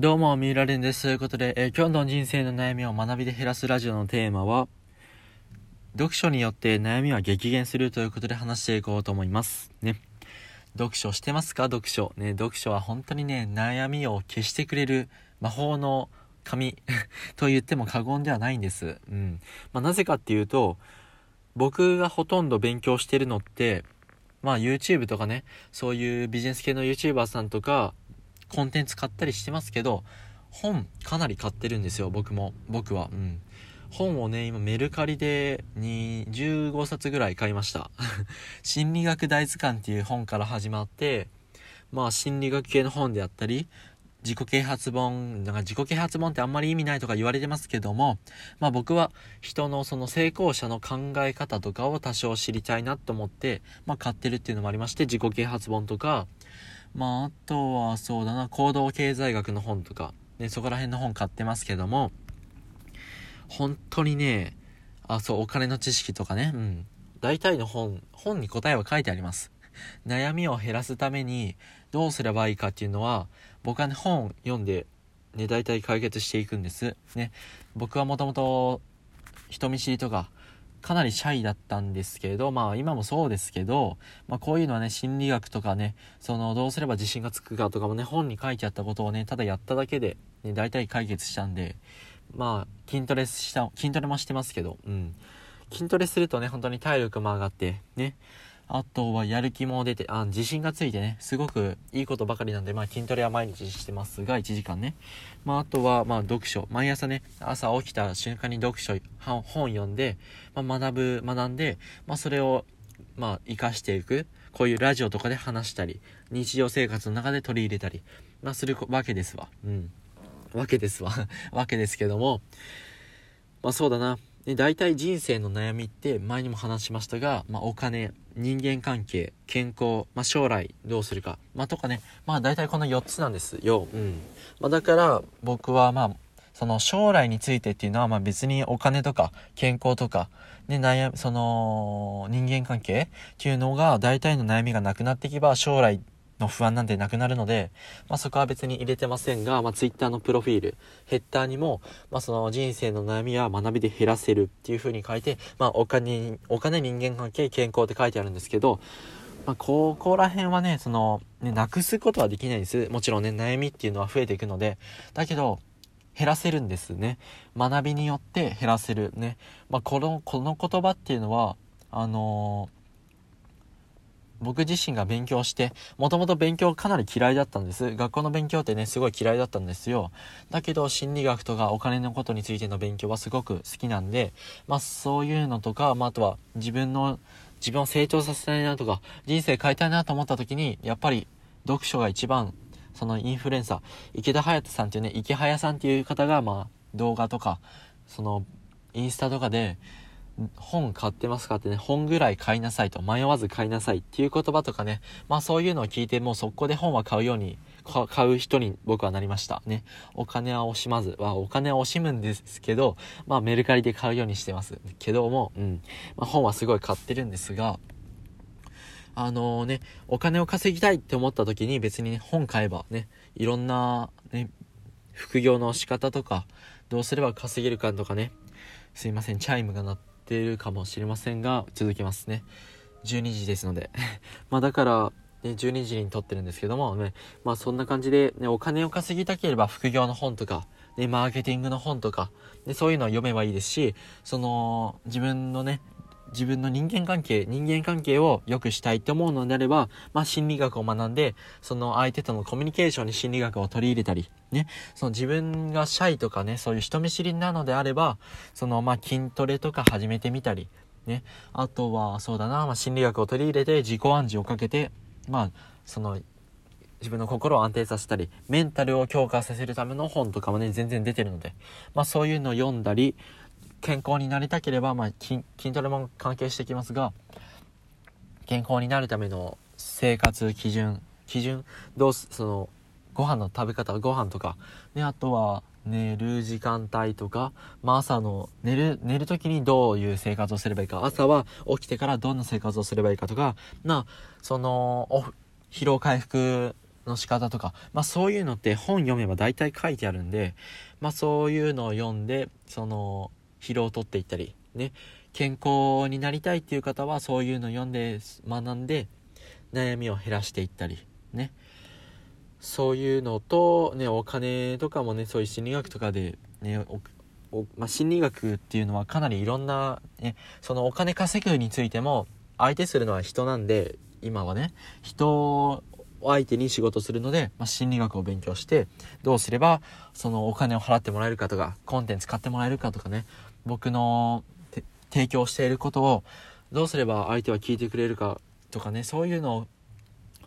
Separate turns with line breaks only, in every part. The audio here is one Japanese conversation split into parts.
どうも、三浦蓮です。ということで、えー、今日の人生の悩みを学びで減らすラジオのテーマは、読書によって悩みは激減するということで話していこうと思います。ね。読書してますか？読書。ね、読書は本当にね、悩みを消してくれる魔法の紙 と言っても過言ではないんです。うん。まあ、なぜかっていうと、僕がほとんど勉強してるのって、まあ YouTube とかね、そういうビジネス系の YouTuber さんとか、コンテンツ買ったりしてますけど、本かなり買ってるんですよ、僕も。僕は。うん。本をね、今メルカリで15冊ぐらい買いました。心理学大図鑑っていう本から始まって、まあ心理学系の本であったり、自己啓発本、なんか自己啓発本ってあんまり意味ないとか言われてますけども、まあ僕は人のその成功者の考え方とかを多少知りたいなと思って、まあ買ってるっていうのもありまして、自己啓発本とか、まあ、あとはそうだな、行動経済学の本とか、ね、そこら辺の本買ってますけども、本当にね、あ、そう、お金の知識とかね、うん。大体の本、本に答えは書いてあります。悩みを減らすためにどうすればいいかっていうのは、僕はね、本読んで、ね、大体解決していくんです。ね。僕はもともと人見知りとか、かなりシャイだったんですけど、まあ今もそうですけど、まあこういうのはね、心理学とかね、そのどうすれば自信がつくかとかもね、本に書いてあったことをね、ただやっただけで、ね、大体解決したんで、まあ筋トレした、筋トレもしてますけど、うん。筋トレするとね、本当に体力も上がって、ね、あとはやる気も出て、あ、自信がついてね、すごくいいことばかりなんで、まあ筋トレは毎日してますが、1時間ね。まああとは、まあ読書。毎朝ね、朝起きた瞬間に読書、本読んで、まあ、学ぶ、学んで、まあそれを、まあ活かしていく。こういうラジオとかで話したり、日常生活の中で取り入れたり、まあするわけですわ。うん。わけですわ。わけですけども、まあそうだな。で大体人生の悩みって前にも話しましたが、まあ、お金人間関係健康、まあ、将来どうするか、まあ、とかね。まあ大体この4つなんですよ、うん。まあ、だから僕はまあその将来についてっていうのはまあ別にお金とか健康とか、ね、悩みその人間関係っていうのが大体の悩みがなくなっていけば将来の不安なんてなくなるので、まあ、そこは別に入れてませんが、まあ、Twitter のプロフィール、ヘッダーにも、まあ、その人生の悩みは学びで減らせるっていう風に書いて、まあ、お金、お金、人間関係、健康って書いてあるんですけど、まあ、ここら辺はね、その、ね、なくすことはできないです。もちろんね、悩みっていうのは増えていくので、だけど、減らせるんですね。学びによって減らせる。ね。まあ、この、この言葉っていうのは、あのー僕自身が勉強して、もともと勉強かなり嫌いだったんです。学校の勉強ってね、すごい嫌いだったんですよ。だけど、心理学とかお金のことについての勉強はすごく好きなんで、まあそういうのとか、まああとは自分の、自分を成長させたいなとか、人生変えたいなと思った時に、やっぱり読書が一番、そのインフルエンサー、池田隼人さんっていうね、池早さんっていう方が、まあ動画とか、その、インスタとかで、本買ってますかってね、本ぐらい買いなさいと、迷わず買いなさいっていう言葉とかね、まあそういうのを聞いて、もう速攻で本は買うように、買う人に僕はなりました。ね。お金は惜しまず、は、お金は惜しむんですけど、まあメルカリで買うようにしてます。けども、うん。まあ本はすごい買ってるんですが、あのー、ね、お金を稼ぎたいって思った時に別に、ね、本買えばね、いろんな、ね、副業の仕方とか、どうすれば稼げるかとかね、すいません、チャイムが鳴って、っているかもしれませんが、続きますね。12時ですので。まあだから、ね、12時に撮ってるんですけどもね、まあそんな感じで、ね、お金を稼ぎたければ副業の本とか、ね、マーケティングの本とか、ね、そういうのを読めばいいですし、その、自分のね、自分の人間関係、人間関係を良くしたいと思うのであれば、まあ心理学を学んで、その相手とのコミュニケーションに心理学を取り入れたり、ね、その自分がシャイとかね、そういう人見知りなのであれば、そのまあ筋トレとか始めてみたり、ね、あとはそうだな、まあ心理学を取り入れて自己暗示をかけて、まあその自分の心を安定させたり、メンタルを強化させるための本とかもね、全然出てるので、まあそういうのを読んだり、健康になりたければ、まあ、筋トレも関係してきますが、健康になるための生活基準、基準、どうす、その、ご飯の食べ方、ご飯とか、で、あとは、寝る時間帯とか、まあ、朝の寝る、寝る時にどういう生活をすればいいか、朝は起きてからどんな生活をすればいいかとか、な、その、疲労回復の仕方とか、まあそういうのって本読めば大体書いてあるんで、まあそういうのを読んで、その、疲労を取っていったり、ね、健康になりたいっていう方はそういうのを読んで学んで悩みを減らしていったりね。そういうのと、ね、お金とかもねそういう心理学とかでねまあ、心理学っていうのはかなりいろんな、ね、そのお金稼ぐについても相手するのは人なんで今はね人を相手に仕事するので、まあ、心理学を勉強してどうすればそのお金を払ってもらえるかとかコンテンツ買ってもらえるかとかね僕の提供していることをどうすれば相手は聞いてくれるかとかねそういうの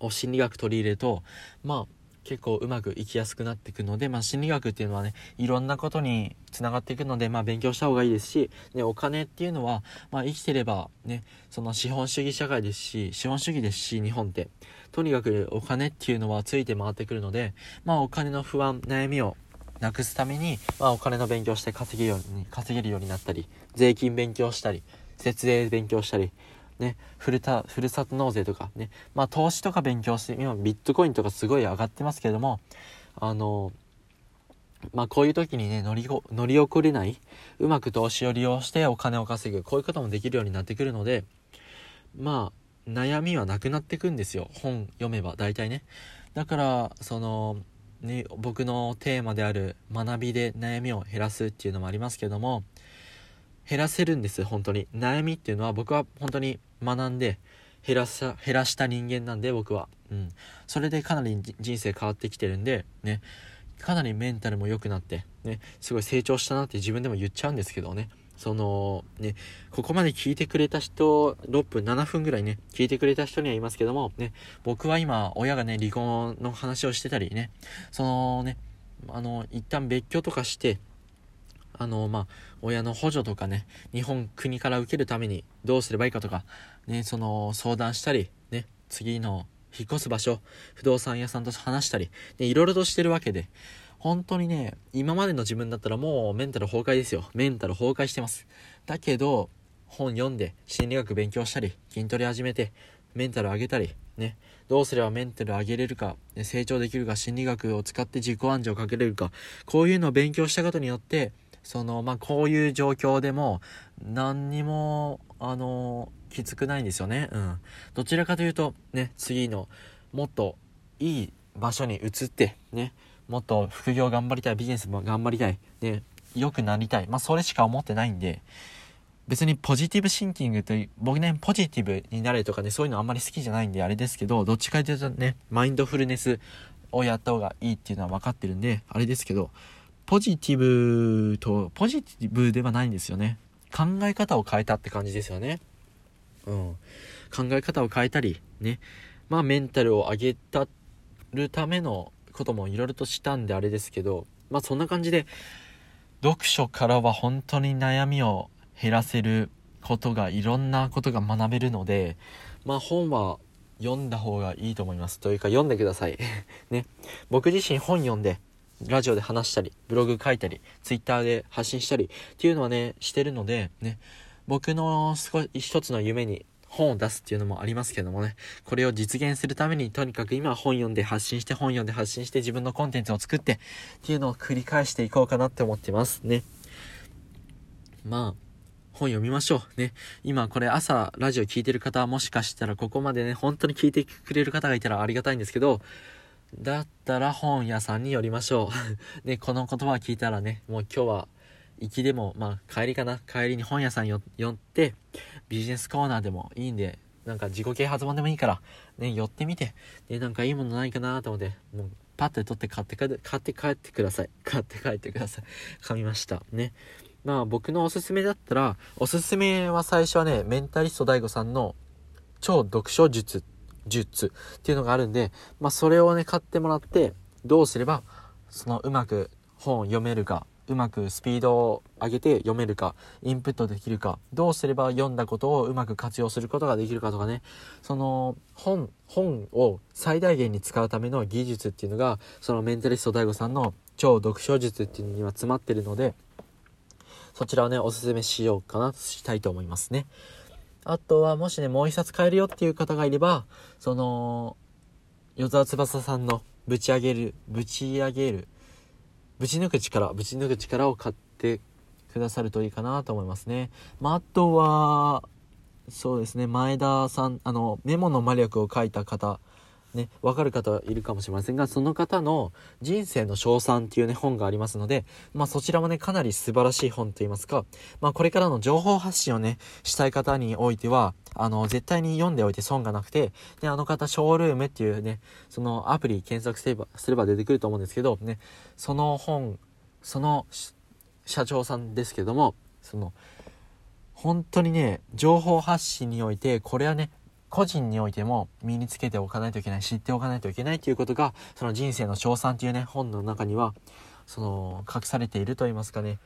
を心理学取り入れるとまあ結構うまくいきやすくなっていくので、まあ、心理学っていうのはねいろんなことにつながっていくので、まあ、勉強した方がいいですし、ね、お金っていうのは、まあ、生きてればねその資本主義社会ですし資本主義ですし日本って。とにかくお金っていうのはついて回ってくるので、まあ、お金の不安悩みをなくすために、まあ、お金の勉強して稼げるように稼げるようになったり税金勉強したり節税勉強したりね、ふるたふるさと納税とかね、まあ、投資とか勉強して今ビットコインとかすごい上がってますけどもあのまあこういう時にね乗り乗り遅れないうまく投資を利用してお金を稼ぐこういうこともできるようになってくるのでまあ悩みはなくなってくんですよ。本読めば大体ね。だからそのね、僕のテーマである学びで悩みを減らすっていうのもありますけども減らせるんです本当に。悩みっていうのは僕は本当に学んで減らさ減らした人間なんで僕は、うん、それでかなり人生変わってきてるんでね。かなりメンタルも良くなってね。すごい成長したなって自分でも言っちゃうんですけどね。そのね、ここまで聞いてくれた人、6分、7分ぐらいね、聞いてくれた人にはいますけども、ね、僕は今、親がね、離婚の話をしてたりね、そのね、あの、一旦別居とかして、あの、まあ、親の補助とかね、日本国から受けるためにどうすればいいかとか、ね、その相談したり、ね、次の引っ越す場所、不動産屋さんと話したり、ね、いろいろとしてるわけで、本当にね、今までの自分だったらもうメンタル崩壊ですよ。メンタル崩壊してます。だけど、本読んで、心理学勉強したり、筋トレ始めて、メンタル上げたり、ね、どうすればメンタル上げれるか、ね、成長できるか、心理学を使って自己暗示をかけれるか、こういうのを勉強したことによって、その、まあ、こういう状況でも、何にも、あの、きつくないんですよね。うん。どちらかというと、ね、次の、もっといい場所に移って、ね、もっと副業頑張りたい、ビジネスも頑張りたい、で、良くなりたい。まあ、それしか思ってないんで、別にポジティブシンキングという、僕ね、ポジティブになれとかね、そういうのあんまり好きじゃないんで、あれですけど、どっちかというとね、マインドフルネスをやった方がいいっていうのは分かってるんで、あれですけど、ポジティブと、ポジティブではないんですよね。考え方を変えたって感じですよね。うん。考え方を変えたり、ね。まあ、メンタルを上げたるためのこともいろいろとしたんであれですけど、まあそんな感じで、読書からは本当に悩みを減らせることがいろんなことが学べるので、まあ本は読んだ方がいいと思います。というか読んでください。ね。僕自身本読んで、ラジオで話したり、ブログ書いたり、ツイッターで発信したりっていうのはね、してるので、ね、僕の少し一つの夢に本を出すっていうのもありますけどもね、これを実現するためにとにかく今本読んで発信して本読んで発信して自分のコンテンツを作ってっていうのを繰り返していこうかなって思ってますね。まあ、本読みましょう。ね。今これ朝ラジオ聞いてる方もしかしたらここまでね、本当に聞いてくれる方がいたらありがたいんですけど、だったら本屋さんに寄りましょう。ね、この言葉を聞いたらね、もう今日は行きでも、まあ帰りかな。帰りに本屋さん寄って、ビジネスコーナーでもいいんで、なんか自己啓発本でもいいから、ね、寄ってみて、で、なんかいいものないかなと思って、もうパッと取って買って 買って帰ってください。買って帰ってください。噛みました。ね。まあ僕のおすすめだったら、おすすめは最初はね、メンタリスト DAIGO さんの超読書術、術っていうのがあるんで、まあそれをね、買ってもらって、どうすれば、そのうまく本を読めるか、うまくスピードを上げて読めるか、インプットできるか、どうすれば読んだことをうまく活用することができるかとかね、その本、本を最大限に使うための技術っていうのが、そのメンタリスト DAIGO さんの超読書術っていうのには詰まってるので、そちらをね、おすすめしようかな、したいと思いますね。あとは、もしね、もう一冊買えるよっていう方がいれば、その、与沢翼さんのぶち上げるぶち上げるぶち抜く力ぶち抜く力を買ってくださるといいかなと思いますね。まあ、あとはそうですね前田さんあのメモの魔力を書いた方ね、わかる方いるかもしれませんが、その方の人生の賞賛っていうね、本がありますので、まあそちらもね、かなり素晴らしい本と言いますか、まあこれからの情報発信をね、したい方においては、あの、絶対に読んでおいて損がなくて、で、あの方、ショールームっていうね、そのアプリ検索すれば、すれば出てくると思うんですけど、ね、その本、その社長さんですけども、その、本当にね、情報発信において、これはね、個人においても身につけておかないといけない知っておかないといけないということがその人生の賞賛というね本の中にはその隠されていると言いますかね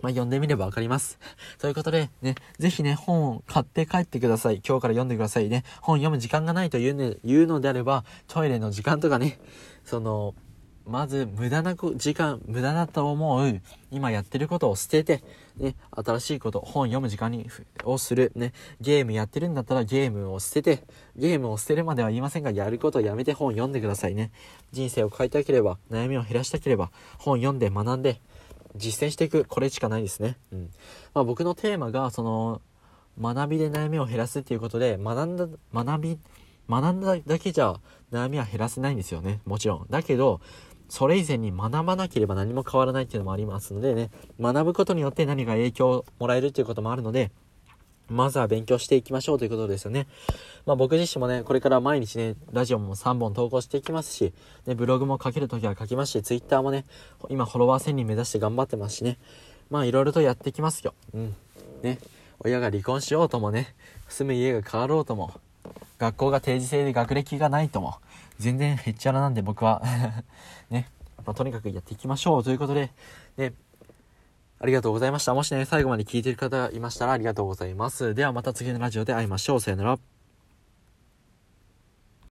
まあ、読んでみればわかります。ということで、ね、ぜひね、本を買って帰ってください。今日から読んでくださいね。本読む時間がないという,、ね、言うのであれば、トイレの時間とかね、その、まず無駄な時間、無駄だと思う、今やってることを捨てて、ね、新しいこと、本読む時間に、をする、ね、ゲームやってるんだったらゲームを捨てて、ゲームを捨てるまでは言いませんが、やることをやめて本読んでくださいね。人生を変えたければ、悩みを減らしたければ、本読んで学んで、実践していく、これしかないですね。うん。まあ僕のテーマが、その、学びで悩みを減らすっていうことで、学んだ、学び、学んだだけじゃ悩みは減らせないんですよね。もちろん。だけど、それ以前に学ばなければ何も変わらないっていうのもありますのでね、学ぶことによって何か影響をもらえるっていうこともあるので、まずは勉強していきましょうということですよね。まあ僕自身もね、これから毎日ね、ラジオも3本投稿していきますし、ね、ブログも書けるときは書きますし、ツイッターもね、今フォロワー1000人目指して頑張ってますしね。まあいろいろとやっていきますよ。うん。ね。親が離婚しようともね、住む家が変わろうとも、学校が定時制で学歴がないとも、全然へっちゃらなんで僕は ね、まあ、とにかくやっていきましょうということで、ね、ありがとうございました。もしね、最後まで聞いてる方いましたらありがとうございます。ではまた次のラジオで会いましょう。さよなら。